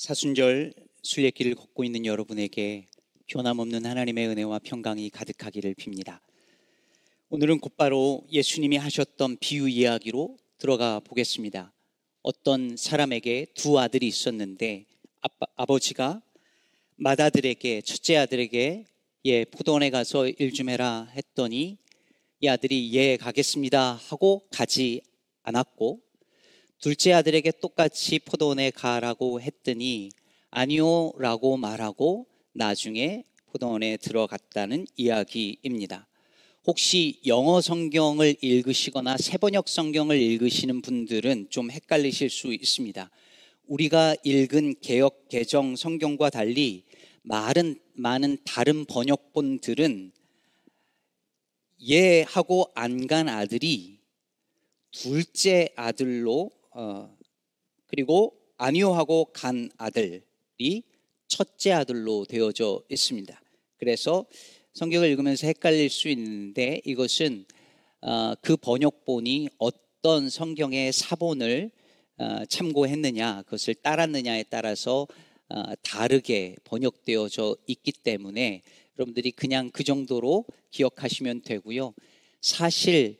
사순절 순례길을 걷고 있는 여러분에게 변함없는 하나님의 은혜와 평강이 가득하기를 빕니다. 오늘은 곧바로 예수님이 하셨던 비유 이야기로 들어가 보겠습니다. 어떤 사람에게 두 아들이 있었는데 아빠, 아버지가 맏아들에게 첫째 아들에게 예 포도원에 가서 일 좀 해라 했더니 이 아들이 예 가겠습니다 하고 가지 않았고 둘째 아들에게 똑같이 포도원에 가라고 했더니 아니요 라고 말하고 나중에 포도원에 들어갔다는 이야기입니다. 혹시 영어 성경을 읽으시거나 세번역 성경을 읽으시는 분들은 좀 헷갈리실 수 있습니다. 우리가 읽은 개혁 개정 성경과 달리 많은 많은 다른 번역본들은 예 하고 안간 아들이 둘째 아들로 어, 그리고 아니요 하고 간 아들이 첫째 아들로 되어져 있습니다. 그래서 성경을 읽으면서 헷갈릴 수 있는데 이것은 어, 그 번역본이 어떤 성경의 사본을 어, 참고했느냐, 그것을 따랐느냐에 따라서 어, 다르게 번역되어져 있기 때문에 여러분들이 그냥 그 정도로 기억하시면 되고요. 사실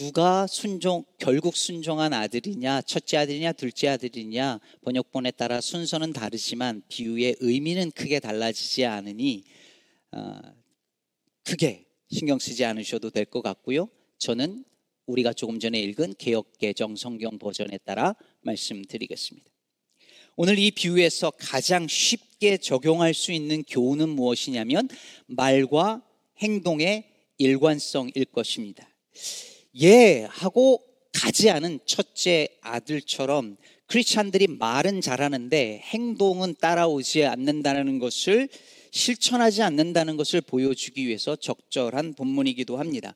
누가 순종 결국 순종한 아들이냐 첫째 아들이냐 둘째 아들이냐 번역본에 따라 순서는 다르지만 비유의 의미는 크게 달라지지 않으니 어, 크게 신경 쓰지 않으셔도 될 것 같고요. 저는 우리가 조금 전에 읽은 개역 개정 성경 버전에 따라 말씀드리겠습니다. 오늘 이 비유에서 가장 쉽게 적용할 수 있는 교훈은 무엇이냐면 말과 행동의 일관성일 것입니다. 예 하고 가지 않은 첫째 아들처럼 크리스찬들이 말은 잘하는데 행동은 따라오지 않는다는 것을 실천하지 않는다는 것을 보여주기 위해서 적절한 본문이기도 합니다.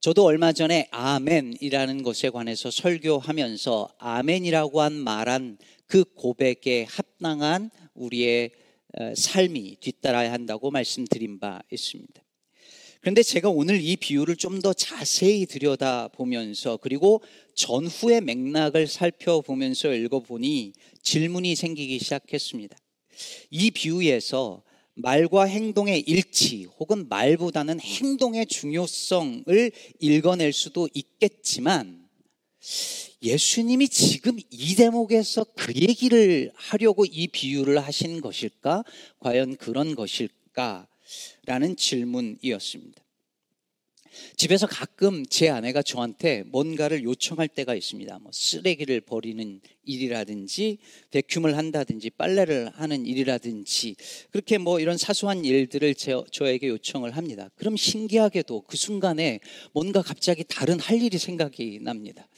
저도 얼마 전에 아멘이라는 것에 관해서 설교하면서 아멘이라고 한 말한 그 고백에 합당한 우리의 어, 삶이 뒤따라야 한다고 말씀드린 바 있습니다. 그런데 제가 오늘 이 비유를 좀 더 자세히 들여다 보면서 그리고 전후의 맥락을 살펴보면서 읽어보니 질문이 생기기 시작했습니다. 이 비유에서 말과 행동의 일치 혹은 말보다는 행동의 중요성을 읽어낼 수도 있겠지만 예수님이 지금 이 대목에서 그 얘기를 하려고 이 비유를 하신 것일까? 과연 그런 것일까? 라는 질문이었습니다. 집에서 가끔 제 아내가 저한테 뭔가를 요청할 때가 있습니다. 뭐 쓰레기를 버리는 일이라든지 베큐을 한다든지 빨래를 하는 일이라든지 그렇게 뭐 이런 사소한 일들을 제, 저에게 요청을 합니다. 그럼 신기하게도 그 순간에 뭔가 갑자기 다른 할 일이 생각이 납니다.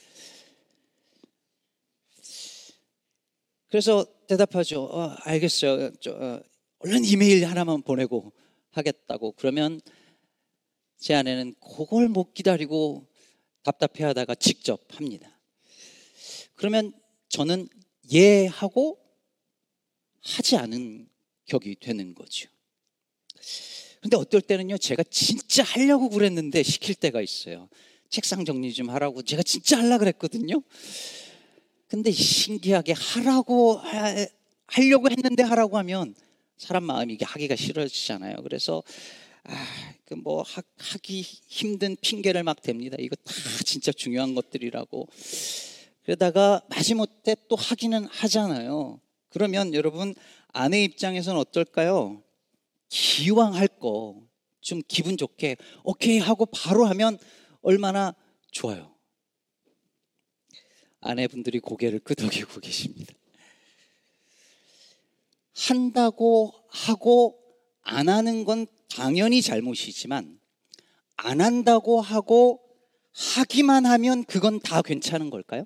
그래서 대답하죠. 어, 알겠어요. 저, 어, 얼른 이메일 하나만 보내고 하겠다고. 그러면 제 아내는 그걸 못 기다리고 답답해 하다가 직접 합니다. 그러면 저는 예 하고 하지 않은 격이 되는 거죠. 근데 어떨 때는요, 제가 진짜 하려고 그랬는데 시킬 때가 있어요. 책상 정리 좀 하라고 제가 진짜 하려고 그랬거든요. 근데 신기하게 하라고 하, 하려고 했는데 하라고 하면 사람 마음이 이게 하기가 싫어지잖아요. 그래서 아, 그뭐 하기 힘든 핑계를 막 댑니다. 이거 다 진짜 중요한 것들이라고. 그러다가 마지못해 또 하기는 하잖아요. 그러면 여러분 아내 입장에서는 어떨까요? 기왕 할 거 좀 기분 좋게 오케이 하고 바로 하면 얼마나 좋아요. 아내분들이 고개를 끄덕이고 계십니다. 한다고 하고 안 하는 건 당연히 잘못이지만 안 한다고 하고 하기만 하면 그건 다 괜찮은 걸까요?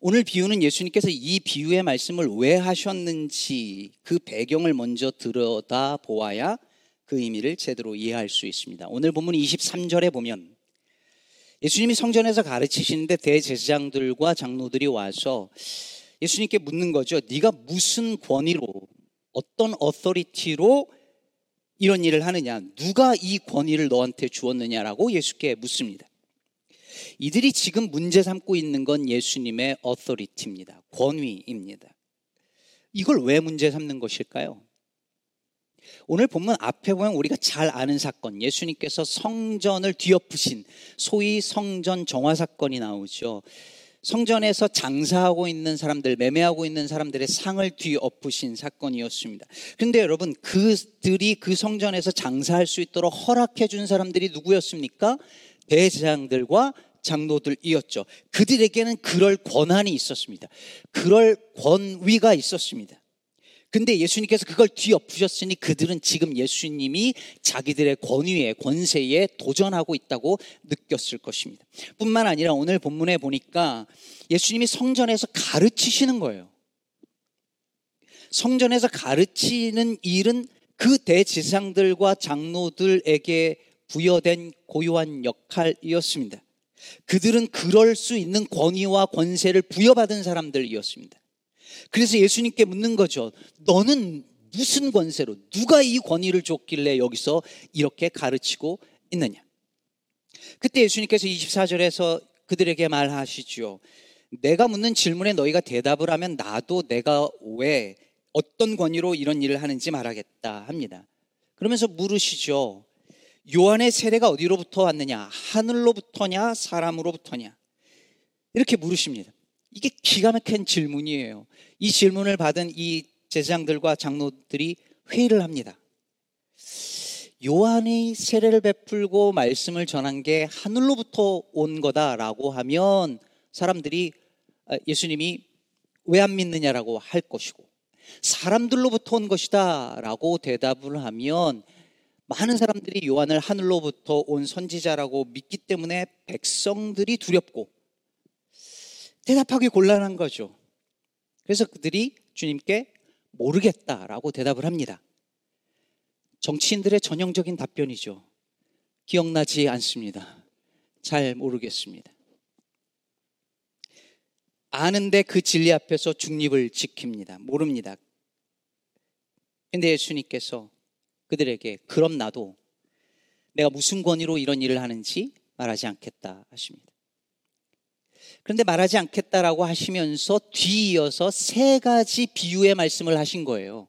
오늘 비유는 예수님께서 이 비유의 말씀을 왜 하셨는지 그 배경을 먼저 들여다 보아야 그 의미를 제대로 이해할 수 있습니다. 오늘 본문 23절에 보면 예수님이 성전에서 가르치시는데 대제사장들과 장로들이 와서 예수님께 묻는 거죠. 네가 무슨 권위로 어떤 어서리티로 이런 일을 하느냐? 누가 이 권위를 너한테 주었느냐라고 예수께 묻습니다. 이들이 지금 문제 삼고 있는 건 예수님의 어토리티입니다. 권위입니다. 이걸 왜 문제 삼는 것일까요? 오늘 본문 앞에 보면 우리가 잘 아는 사건, 예수님께서 성전을 뒤엎으신 소위 성전 정화 사건이 나오죠. 성전에서 장사하고 있는 사람들, 매매하고 있는 사람들의 상을 뒤엎으신 사건이었습니다. 그런데 여러분, 그들이 그 성전에서 장사할 수 있도록 허락해 준 사람들이 누구였습니까? 대제장들과 장로들이었죠. 그들에게는 그럴 권한이 있었습니다. 그럴 권위가 있었습니다. 근데 예수님께서 그걸 뒤엎으셨으니 그들은 지금 예수님이 자기들의 권위에 권세에 도전하고 있다고 느꼈을 것입니다. 뿐만 아니라 오늘 본문에 보니까 예수님이 성전에서 가르치시는 거예요. 성전에서 가르치는 일은 그 대지상들과 장로들에게 부여된 고유한 역할이었습니다. 그들은 그럴 수 있는 권위와 권세를 부여받은 사람들이었습니다. 그래서 예수님께 묻는 거죠. 너는 무슨 권세로, 누가 이 권위를 줬길래 여기서 이렇게 가르치고 있느냐. 그때 예수님께서 24절에서 그들에게 말하시죠. 내가 묻는 질문에 너희가 대답을 하면 나도 내가 왜 어떤 권위로 이런 일을 하는지 말하겠다 합니다. 그러면서 물으시죠. 요한의 세례가 어디로부터 왔느냐? 하늘로부터냐? 사람으로부터냐? 이렇게 물으십니다. 이게 기가 막힌 질문이에요. 이 질문을 받은 이 제사장들과 장로들이 회의를 합니다. 요한이 세례를 베풀고 말씀을 전한 게 하늘로부터 온 거다라고 하면 사람들이 아, 예수님이 왜 안 믿느냐라고 할 것이고 사람들로부터 온 것이다라고 대답을 하면 많은 사람들이 요한을 하늘로부터 온 선지자라고 믿기 때문에 백성들이 두렵고 대답하기 곤란한 거죠. 그래서 그들이 주님께 모르겠다라고 대답을 합니다. 정치인들의 전형적인 답변이죠. 기억나지 않습니다. 잘 모르겠습니다. 아는데 그 진리 앞에서 중립을 지킵니다. 모릅니다. 근데 예수님께서 그들에게 그럼 나도 내가 무슨 권위로 이런 일을 하는지 말하지 않겠다 하십니다. 그런데 말하지 않겠다라고 하시면서 뒤이어서 세 가지 비유의 말씀을 하신 거예요.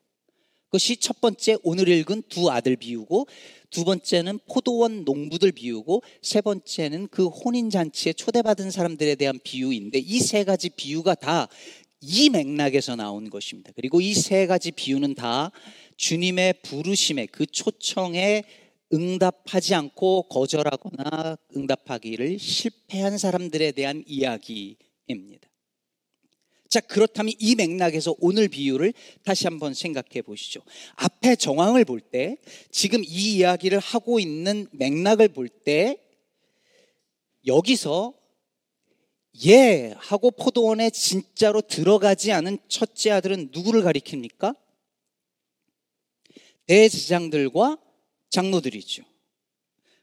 그것이 첫 번째 오늘 읽은 두 아들 비유고 두 번째는 포도원 농부들 비유고 세 번째는 그 혼인 잔치에 초대받은 사람들에 대한 비유인데 이 세 가지 비유가 다 이 맥락에서 나온 것입니다. 그리고 이 세 가지 비유는 다 주님의 부르심에 그 초청에 응답하지 않고 거절하거나 응답하기를 실패한 사람들에 대한 이야기입니다. 자, 그렇다면 이 맥락에서 오늘 비유를 다시 한번 생각해 보시죠. 앞에 정황을 볼 때, 지금 이 이야기를 하고 있는 맥락을 볼 때, 여기서 예 하고 포도원에 진짜로 들어가지 않은 첫째 아들은 누구를 가리킵니까? 대지장들과 장로들이죠.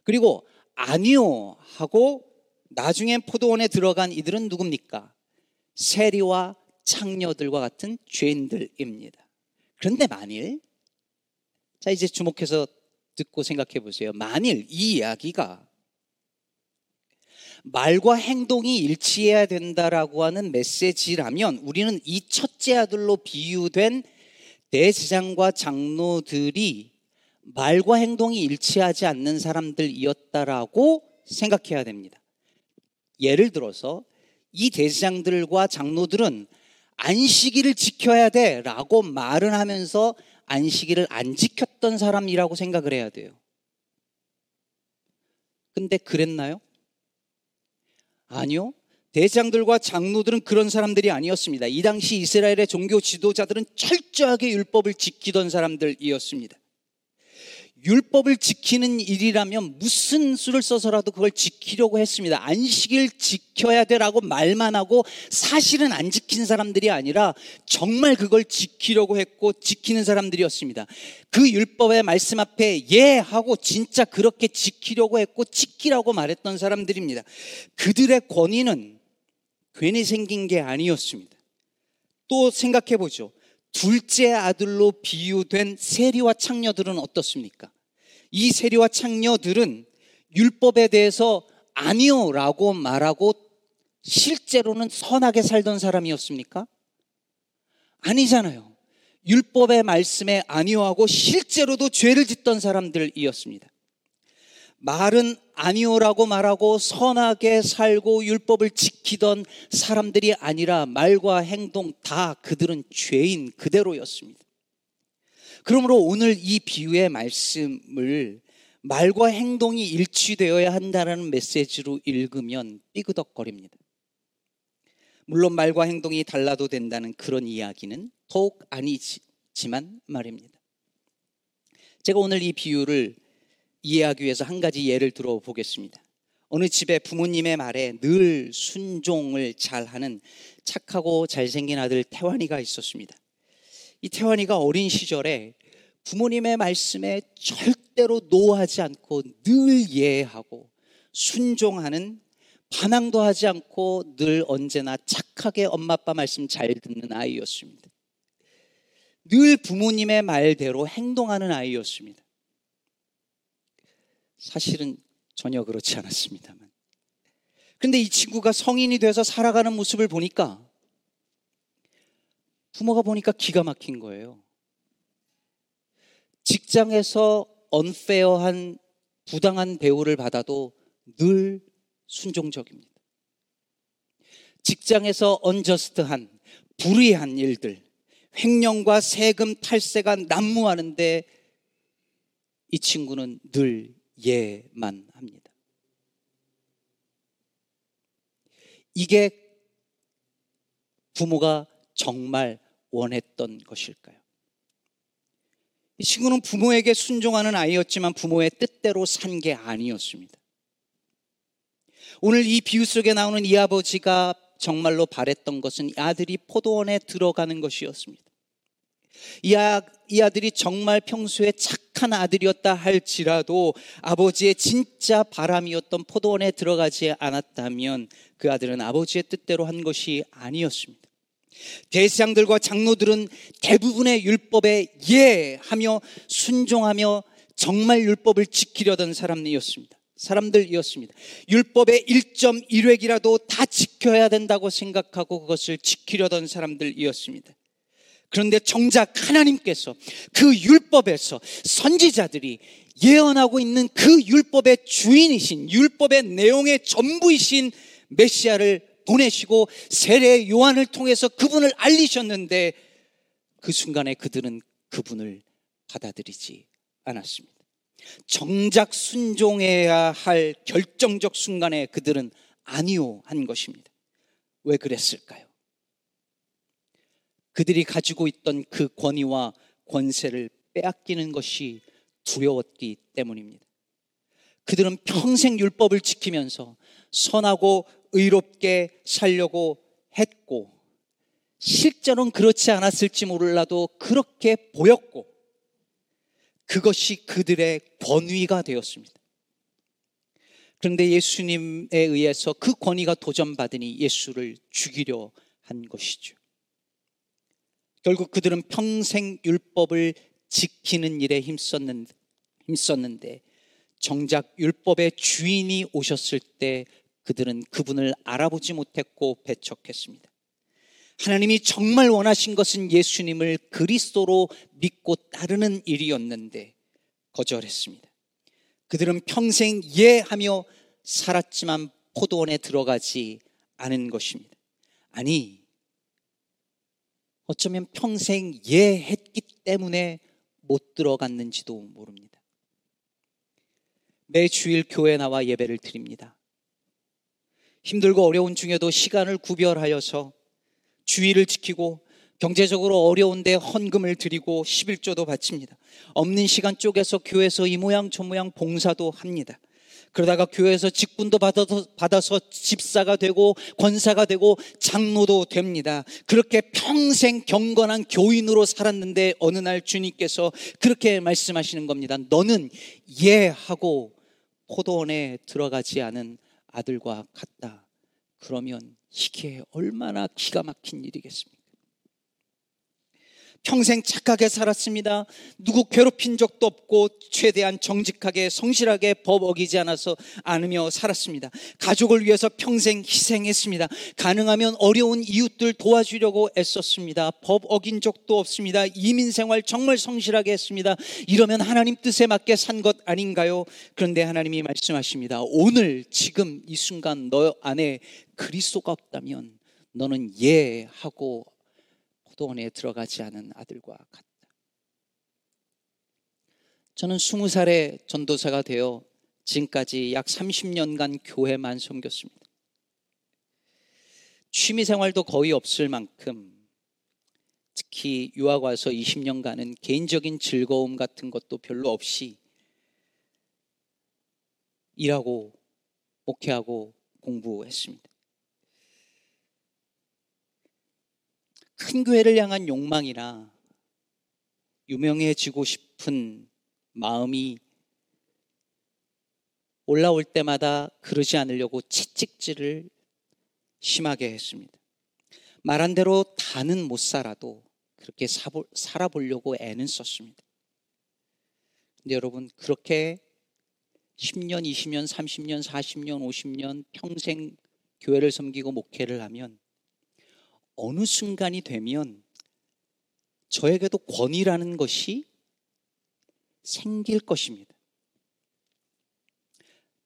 그리고 아니요 하고 나중엔 포도원에 들어간 이들은 누굽니까? 세리와 창녀들과 같은 죄인들입니다. 그런데 만일 자 이제 주목해서 듣고 생각해 보세요. 만일 이 이야기가 말과 행동이 일치해야 된다라고 하는 메시지라면 우리는 이 첫째 아들로 비유된 대제장과 장로들이 말과 행동이 일치하지 않는 사람들이었다라고 생각해야 됩니다. 예를 들어서 이 대장들과 장로들은 안식일을 지켜야 돼 라고 말을 하면서 안식일을 안 지켰던 사람이라고 생각을 해야 돼요. 근데 그랬나요? 아니요. 대장들과 장로들은 그런 사람들이 아니었습니다. 이 당시 이스라엘의 종교 지도자들은 철저하게 율법을 지키던 사람들이었습니다. 율법을 지키는 일이라면 무슨 수를 써서라도 그걸 지키려고 했습니다. 안식일 지켜야 되라고 말만 하고 사실은 안 지킨 사람들이 아니라 정말 그걸 지키려고 했고 지키는 사람들이었습니다. 그 율법의 말씀 앞에 예 하고 진짜 그렇게 지키려고 했고 지키라고 말했던 사람들입니다. 그들의 권위는 괜히 생긴 게 아니었습니다. 또 생각해 보죠. 둘째 아들로 비유된 세리와 창녀들은 어떻습니까? 이 세리와 창녀들은 율법에 대해서 아니요라고 말하고 실제로는 선하게 살던 사람이었습니까? 아니잖아요. 율법의 말씀에 아니요하고 실제로도 죄를 짓던 사람들이었습니다. 말은 아니오라고 말하고 선하게 살고 율법을 지키던 사람들이 아니라 말과 행동 다 그들은 죄인 그대로였습니다. 그러므로 오늘 이 비유의 말씀을 말과 행동이 일치되어야 한다는 메시지로 읽으면 삐그덕거립니다. 물론 말과 행동이 달라도 된다는 그런 이야기는 더욱 아니지만 말입니다. 제가 오늘 이 비유를 이해하기 위해서 한 가지 예를 들어 보겠습니다. 어느 집에 부모님의 말에 늘 순종을 잘하는 착하고 잘생긴 아들 태환이가 있었습니다. 이 태환이가 어린 시절에 부모님의 말씀에 절대로 노하지 않고 늘 예하고 순종하는 반항도 하지 않고 늘 언제나 착하게 엄마 아빠 말씀 잘 듣는 아이였습니다. 늘 부모님의 말대로 행동하는 아이였습니다. 사실은 전혀 그렇지 않았습니다만. 근데 이 친구가 성인이 돼서 살아가는 모습을 보니까 부모가 보니까 기가 막힌 거예요. 직장에서 언페어한 부당한 대우를 받아도 늘 순종적입니다. 직장에서 언저스트한 불의한 일들, 횡령과 세금 탈세가 난무하는데 이 친구는 늘 예만 합니다. 이게 부모가 정말 원했던 것일까요? 이 친구는 부모에게 순종하는 아이였지만 부모의 뜻대로 산 게 아니었습니다. 오늘 이 비유 속에 나오는 이 아버지가 정말로 바랬던 것은 아들이 포도원에 들어가는 것이었습니다. 이, 아, 이 아들이 정말 평소에 착한 아들이었다 할지라도 아버지의 진짜 바람이었던 포도원에 들어가지 않았다면 그 아들은 아버지의 뜻대로 한 것이 아니었습니다. 대장들과 장로들은 대부분의 율법에 예하며 순종하며 정말 율법을 지키려던 사람이었습니다. 사람들이었습니다. 율법의 1.1획이라도 다 지켜야 된다고 생각하고 그것을 지키려던 사람들이었습니다. 그런데 정작 하나님께서 그 율법에서 선지자들이 예언하고 있는 그 율법의 주인이신 율법의 내용의 전부이신 메시아를 보내시고 세례 요한을 통해서 그분을 알리셨는데 그 순간에 그들은 그분을 받아들이지 않았습니다. 정작 순종해야 할 결정적 순간에 그들은 아니요 한 것입니다. 왜 그랬을까요? 그들이 가지고 있던 그 권위와 권세를 빼앗기는 것이 두려웠기 때문입니다. 그들은 평생 율법을 지키면서 선하고 의롭게 살려고 했고, 실제로는 그렇지 않았을지 몰라도 그렇게 보였고, 그것이 그들의 권위가 되었습니다. 그런데 예수님에 의해서 그 권위가 도전받으니 예수를 죽이려 한 것이죠. 결국 그들은 평생 율법을 지키는 일에 힘썼는데, 힘썼는데 정작 율법의 주인이 오셨을 때 그들은 그분을 알아보지 못했고 배척했습니다. 하나님이 정말 원하신 것은 예수님을 그리스도로 믿고 따르는 일이었는데 거절했습니다. 그들은 평생 예 하며 살았지만 포도원에 들어가지 않은 것입니다. 아니, 어쩌면 평생 예 했기 때문에 못 들어갔는지도 모릅니다. 매 주일 교회 나와 예배를 드립니다. 힘들고 어려운 중에도 시간을 구별하여서 주의를 지키고 경제적으로 어려운데 헌금을 드리고 11조도 바칩니다. 없는 시간 쪼개서 교회에서 이 모양 저 모양 봉사도 합니다. 그러다가 교회에서 직분도 받아서, 받아서 집사가 되고 권사가 되고 장로도 됩니다. 그렇게 평생 경건한 교인으로 살았는데 어느 날 주님께서 그렇게 말씀하시는 겁니다. 너는 예 하고 포도원에 들어가지 않은 아들과 같다. 그러면 이게 얼마나 기가 막힌 일이겠습니까? 평생 착하게 살았습니다. 누구 괴롭힌 적도 없고 최대한 정직하게 성실하게 법 어기지 않아서 않으며 살았습니다. 가족을 위해서 평생 희생했습니다. 가능하면 어려운 이웃들 도와주려고 애썼습니다. 법 어긴 적도 없습니다. 이민 생활 정말 성실하게 했습니다. 이러면 하나님 뜻에 맞게 산 것 아닌가요? 그런데 하나님이 말씀하십니다. 오늘 지금 이 순간 너 안에 그리스도가 없다면 너는 예 하고 포도원에 들어가지 않은 아들과 같다. 저는 스무 살에 전도사가 되어 지금까지 약 30년간 교회만 섬겼습니다. 취미 생활도 거의 없을 만큼 특히 유학 와서 20년간은 개인적인 즐거움 같은 것도 별로 없이 일하고 목회하고 공부했습니다. 큰 교회를 향한 욕망이나 유명해지고 싶은 마음이 올라올 때마다 그러지 않으려고 채찍질을 심하게 했습니다. 말한 대로 다는 못 살아도 그렇게 살아보려고 애는 썼습니다. 근데 여러분, 그렇게 10년, 20년, 30년, 40년, 50년 평생 교회를 섬기고 목회를 하면 어느 순간이 되면 저에게도 권위라는 것이 생길 것입니다.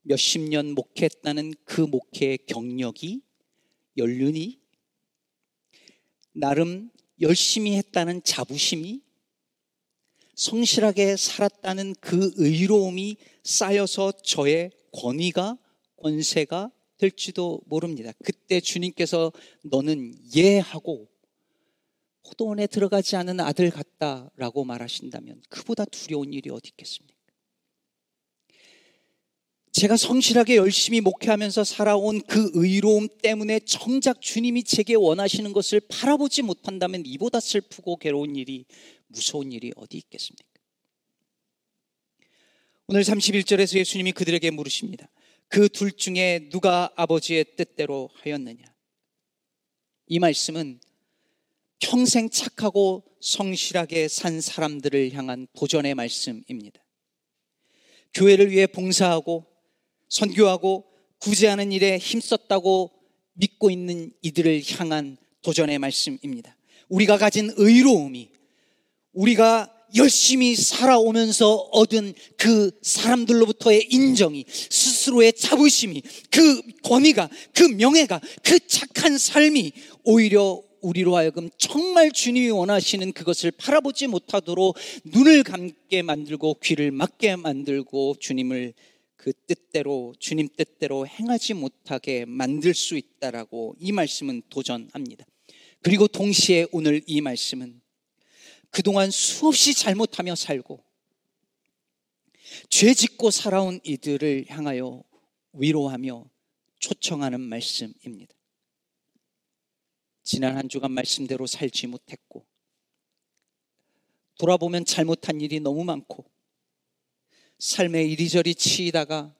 몇십 년 목회했다는 그 목회의 경력이 연륜이 나름 열심히 했다는 자부심이 성실하게 살았다는 그 의로움이 쌓여서 저의 권위가 권세가 될지도 모릅니다. 그때 주님께서 너는 예 하고 포도원에 들어가지 않은 아들 같다라고 말하신다면 그보다 두려운 일이 어디 있겠습니까? 제가 성실하게 열심히 목회하면서 살아온 그 의로움 때문에 정작 주님이 제게 원하시는 것을 바라보지 못한다면 이보다 슬프고 괴로운 일이 무서운 일이 어디 있겠습니까? 오늘 31절에서 예수님이 그들에게 물으십니다. 그 둘 중에 누가 아버지의 뜻대로 하였느냐? 이 말씀은 평생 착하고 성실하게 산 사람들을 향한 도전의 말씀입니다. 교회를 위해 봉사하고 선교하고 구제하는 일에 힘썼다고 믿고 있는 이들을 향한 도전의 말씀입니다. 우리가 가진 의로움이 우리가 열심히 살아오면서 얻은 그 사람들로부터의 인정이 스스로의 자부심이 그 권위가 그 명예가 그 착한 삶이 오히려 우리로 하여금 정말 주님이 원하시는 그것을 바라보지 못하도록 눈을 감게 만들고 귀를 막게 만들고 주님을 그 뜻대로 주님 뜻대로 행하지 못하게 만들 수 있다라고 이 말씀은 도전합니다. 그리고 동시에 오늘 이 말씀은 그동안 수없이 잘못하며 살고 죄 짓고 살아온 이들을 향하여 위로하며 초청하는 말씀입니다. 지난 한 주간 말씀대로 살지 못했고 돌아보면 잘못한 일이 너무 많고 삶에 이리저리 치이다가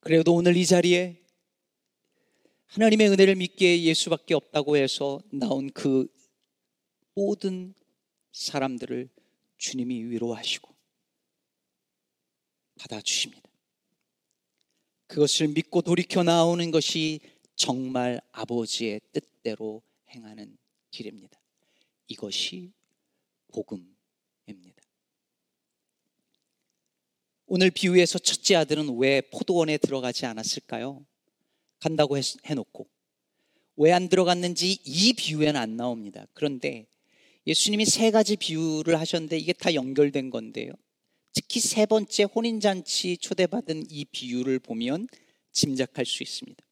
그래도 오늘 이 자리에 하나님의 은혜를 믿기에 예수밖에 없다고 해서 나온 그 모든 사람들을 주님이 위로하시고 받아주십니다. 그것을 믿고 돌이켜 나오는 것이 정말 아버지의 뜻대로 행하는 길입니다. 이것이 복음입니다. 오늘 비유에서 첫째 아들은 왜 포도원에 들어가지 않았을까요? 간다고 해놓고 왜 안 들어갔는지 이 비유에는 안 나옵니다. 그런데 예수님이 세 가지 비유를 하셨는데 이게 다 연결된 건데요. 특히 세 번째 혼인잔치 초대받은 이 비유를 보면 짐작할 수 있습니다.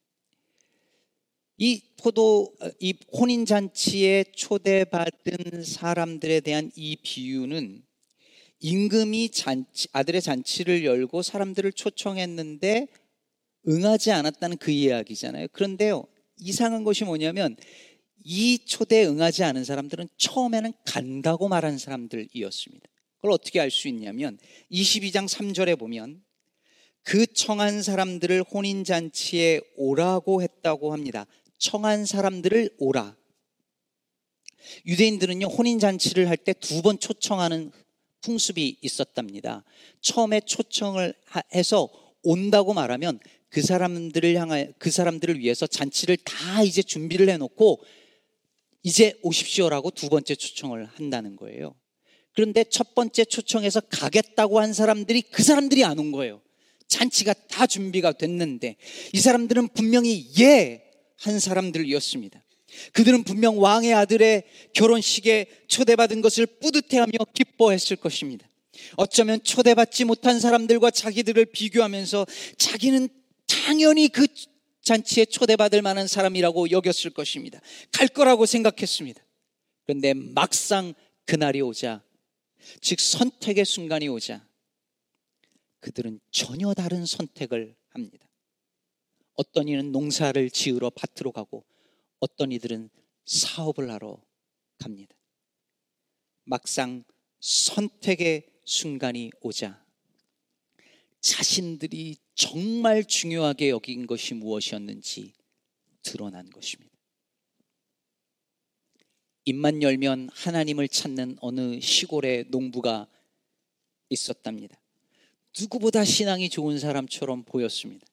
이 포도, 이 혼인잔치에 초대받은 사람들에 대한 이 비유는 임금이 잔치, 아들의 잔치를 열고 사람들을 초청했는데 응하지 않았다는 그 이야기잖아요. 그런데요, 이상한 것이 뭐냐면 이 초대에 응하지 않은 사람들은 처음에는 간다고 말한 사람들이었습니다. 그걸 어떻게 알 수 있냐면 22장 3절에 보면 그 청한 사람들을 혼인잔치에 오라고 했다고 합니다. 청한 사람들을 오라. 유대인들은요, 혼인잔치를 할 때 두 번 초청하는 풍습이 있었답니다. 처음에 초청을 해서 온다고 말하면 그 사람들을 향해, 그 사람들을 위해서 잔치를 다 이제 준비를 해놓고 이제 오십시오라고 두 번째 초청을 한다는 거예요. 그런데 첫 번째 초청해서 가겠다고 한 사람들이 그 사람들이 안 온 거예요. 잔치가 다 준비가 됐는데 이 사람들은 분명히 예 한 사람들이었습니다. 그들은 분명 왕의 아들의 결혼식에 초대받은 것을 뿌듯해하며 기뻐했을 것입니다. 어쩌면 초대받지 못한 사람들과 자기들을 비교하면서 자기는 당연히 그 잔치에 초대받을 만한 사람이라고 여겼을 것입니다. 갈 거라고 생각했습니다. 그런데 막상 그날이 오자, 즉 선택의 순간이 오자, 그들은 전혀 다른 선택을 합니다. 어떤 이는 농사를 지으러 밭으로 가고 어떤 이들은 사업을 하러 갑니다. 막상 선택의 순간이 오자 자신들이 정말 중요하게 여긴 것이 무엇이었는지 드러난 것입니다. 입만 열면 하나님을 찾는 어느 시골의 농부가 있었답니다. 누구보다 신앙이 좋은 사람처럼 보였습니다.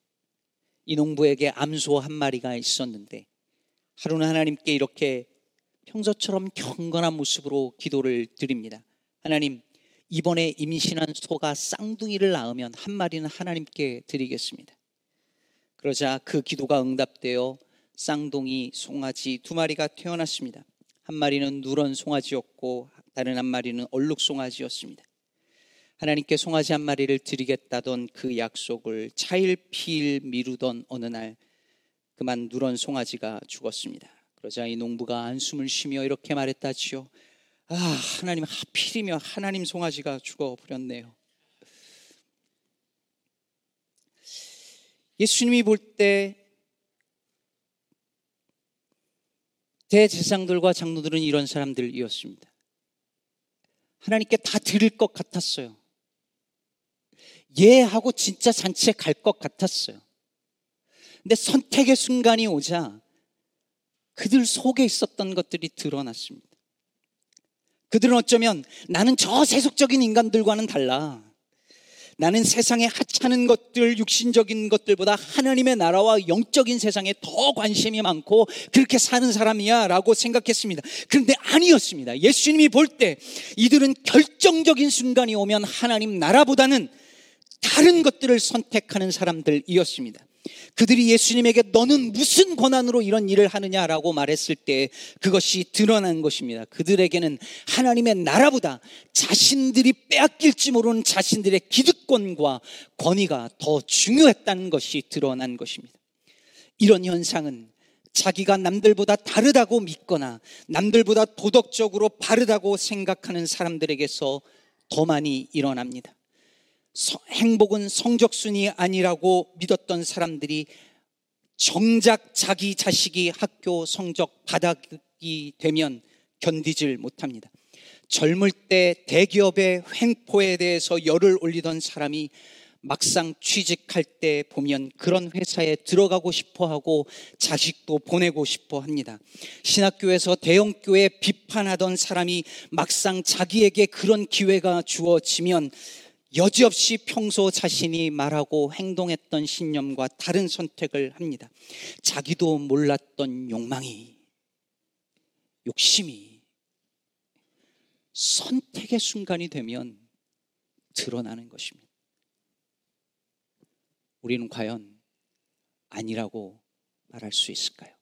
이 농부에게 암소 한 마리가 있었는데 하루는 하나님께 이렇게 평소처럼 경건한 모습으로 기도를 드립니다. 하나님, 이번에 임신한 소가 쌍둥이를 낳으면 한 마리는 하나님께 드리겠습니다. 그러자 그 기도가 응답되어 쌍둥이 송아지 두 마리가 태어났습니다. 한 마리는 누런 송아지였고 다른 한 마리는 얼룩 송아지였습니다. 하나님께 송아지 한 마리를 드리겠다던 그 약속을 차일피일 미루던 어느 날 그만 누런 송아지가 죽었습니다. 그러자 이 농부가 한숨을 쉬며 이렇게 말했다지요. 아, 하나님 하필이며 하나님 송아지가 죽어버렸네요. 예수님이 볼 때 대제상들과 장로들은 이런 사람들이었습니다. 하나님께 다 드릴 것 같았어요. 예 하고 진짜 잔치에 갈 것 같았어요. 근데 선택의 순간이 오자 그들 속에 있었던 것들이 드러났습니다. 그들은 어쩌면 나는 저 세속적인 인간들과는 달라. 나는 세상에 하찮은 것들, 육신적인 것들보다 하나님의 나라와 영적인 세상에 더 관심이 많고 그렇게 사는 사람이야 라고 생각했습니다. 그런데 아니었습니다. 예수님이 볼 때 이들은 결정적인 순간이 오면 하나님 나라보다는 다른 것들을 선택하는 사람들이었습니다. 그들이 예수님에게 너는 무슨 권한으로 이런 일을 하느냐라고 말했을 때 그것이 드러난 것입니다. 그들에게는 하나님의 나라보다 자신들이 빼앗길지 모르는 자신들의 기득권과 권위가 더 중요했다는 것이 드러난 것입니다. 이런 현상은 자기가 남들보다 다르다고 믿거나 남들보다 도덕적으로 바르다고 생각하는 사람들에게서 더 많이 일어납니다. 행복은 성적순이 아니라고 믿었던 사람들이 정작 자기 자식이 학교 성적 바닥이 되면 견디질 못합니다. 젊을 때 대기업의 횡포에 대해서 열을 올리던 사람이 막상 취직할 때 보면 그런 회사에 들어가고 싶어 하고 자식도 보내고 싶어 합니다. 신학교에서 대형교회 비판하던 사람이 막상 자기에게 그런 기회가 주어지면 여지없이 평소 자신이 말하고 행동했던 신념과 다른 선택을 합니다. 자기도 몰랐던 욕망이, 욕심이 선택의 순간이 되면 드러나는 것입니다. 우리는 과연 아니라고 말할 수 있을까요?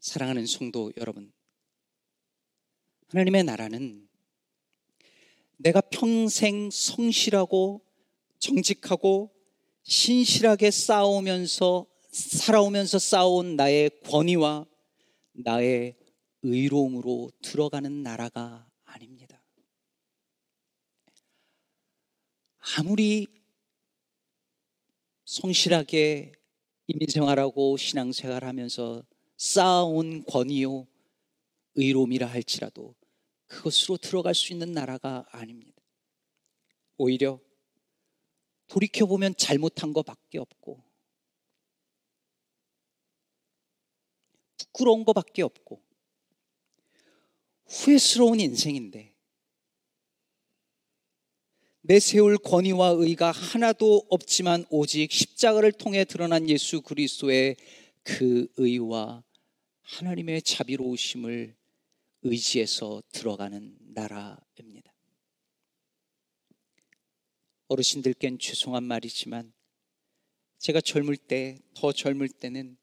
사랑하는 성도 여러분, 하나님의 나라는 내가 평생 성실하고 정직하고 신실하게 싸우면서 살아오면서 쌓아온 나의 권위와 나의 의로움으로 들어가는 나라가 아닙니다. 아무리 성실하게 인민생활하고 신앙생활하면서 쌓아온 권위요 의로움이라 할지라도 그것으로 들어갈 수 있는 나라가 아닙니다. 오히려 돌이켜보면 잘못한 것밖에 없고 부끄러운 것밖에 없고 후회스러운 인생인데 내 세울 권위와 의가 하나도 없지만 오직 십자가를 통해 드러난 예수 그리스도의 그 의와 하나님의 자비로우심을 의지해서 들어가는 나라입니다. 어르신들께는 죄송한 말이지만 제가 젊을 때, 더 젊을 때는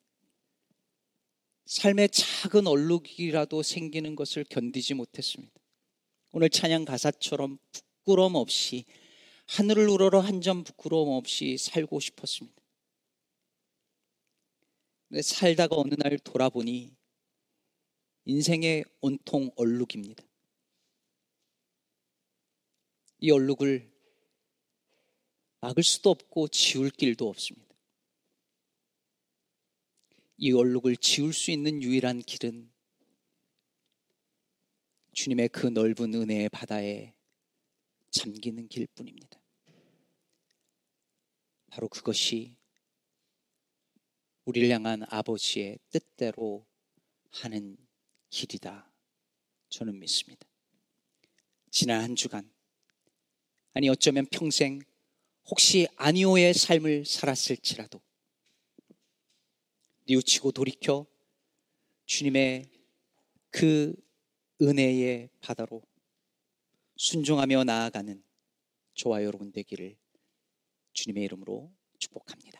삶의 작은 얼룩이라도 생기는 것을 견디지 못했습니다. 오늘 찬양 가사처럼 부끄럼 없이 하늘을 우러러 한 점 부끄러움 없이 살고 싶었습니다. 근데 살다가 어느 날 돌아보니 인생의 온통 얼룩입니다. 이 얼룩을 막을 수도 없고 지울 길도 없습니다. 이 얼룩을 지울 수 있는 유일한 길은 주님의 그 넓은 은혜의 바다에 잠기는 길뿐입니다. 바로 그것이 우리를 향한 아버지의 뜻대로 하는 길이다. 저는 믿습니다. 지난 한 주간, 아니 어쩌면 평생 혹시 아니오의 삶을 살았을지라도 뉘우치고 돌이켜 주님의 그 은혜의 바다로 순종하며 나아가는 저와 여러분 되기를 주님의 이름으로 축복합니다.